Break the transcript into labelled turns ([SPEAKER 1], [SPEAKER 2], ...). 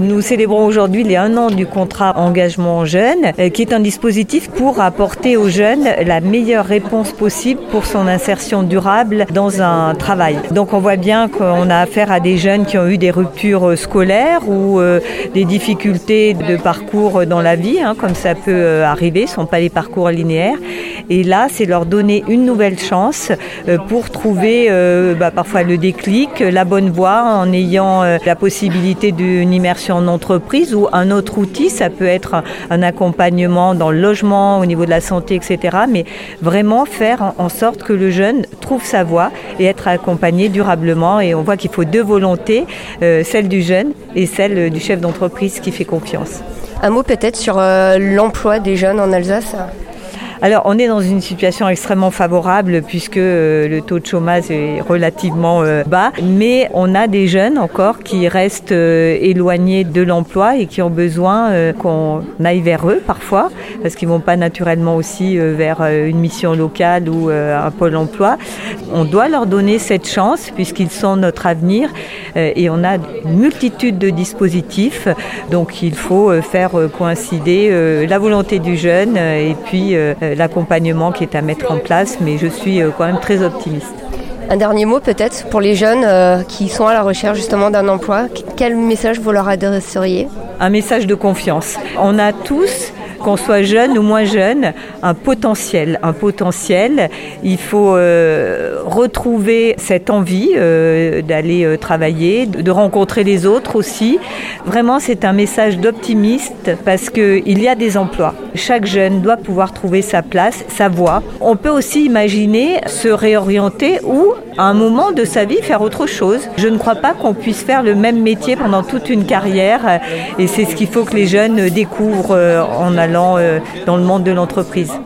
[SPEAKER 1] Nous célébrons aujourd'hui les un an du contrat engagement jeune, euh, qui est un dispositif pour apporter aux jeunes la meilleure réponse possible pour son insertion durable dans un travail. Donc on voit bien qu'on a affaire à des jeunes qui ont eu des ruptures scolaires ou euh, des difficultés de parcours dans la vie, hein, comme ça peut euh, arriver, ce ne sont pas les parcours linéaires. Et là, c'est leur donner une nouvelle chance pour trouver bah, parfois le déclic, la bonne voie en ayant la possibilité d'une immersion en entreprise ou un autre outil, ça peut être un accompagnement dans le logement, au niveau de la santé, etc. Mais vraiment faire en sorte que le jeune trouve sa voie et être accompagné durablement. Et on voit qu'il faut deux volontés, euh, celle du jeune et celle du chef d'entreprise qui fait confiance.
[SPEAKER 2] Un mot peut-être sur euh, l'emploi des jeunes en Alsace?
[SPEAKER 1] Alors, on est dans une situation extrêmement favorable puisque euh, le taux de chômage est relativement euh, bas, mais on a des jeunes encore qui restent euh, éloignés de l'emploi et qui ont besoin qu'on aille vers eux parfois, parce qu'ils vont pas naturellement aussi vers une mission locale ou un pôle emploi. On doit leur donner cette chance puisqu'ils sont notre avenir et on a une multitude de dispositifs, donc il faut faire coïncider la volonté du jeune et puis euh, l'accompagnement qui est à mettre en place, mais je suis euh, quand même très optimiste.
[SPEAKER 2] Un dernier mot peut-être pour les jeunes euh, qui sont à la recherche justement d'un emploi. Quel message vous leur adresseriez?
[SPEAKER 1] Un message de confiance. On a tous qu'on soit jeune ou moins jeune, un potentiel. Un potentiel. Il faut euh, retrouver cette envie euh, d'aller euh, travailler, de rencontrer les autres aussi. Vraiment, c'est un message d'optimiste parce qu'il y a des emplois. Chaque jeune doit pouvoir trouver sa place, sa voie. On peut aussi imaginer se réorienter ou, à un moment de sa vie, faire autre chose. Je ne crois pas qu'on puisse faire le même métier pendant toute une carrière et c'est ce qu'il faut que les jeunes découvrent en allant euh, dans le monde de l'entreprise.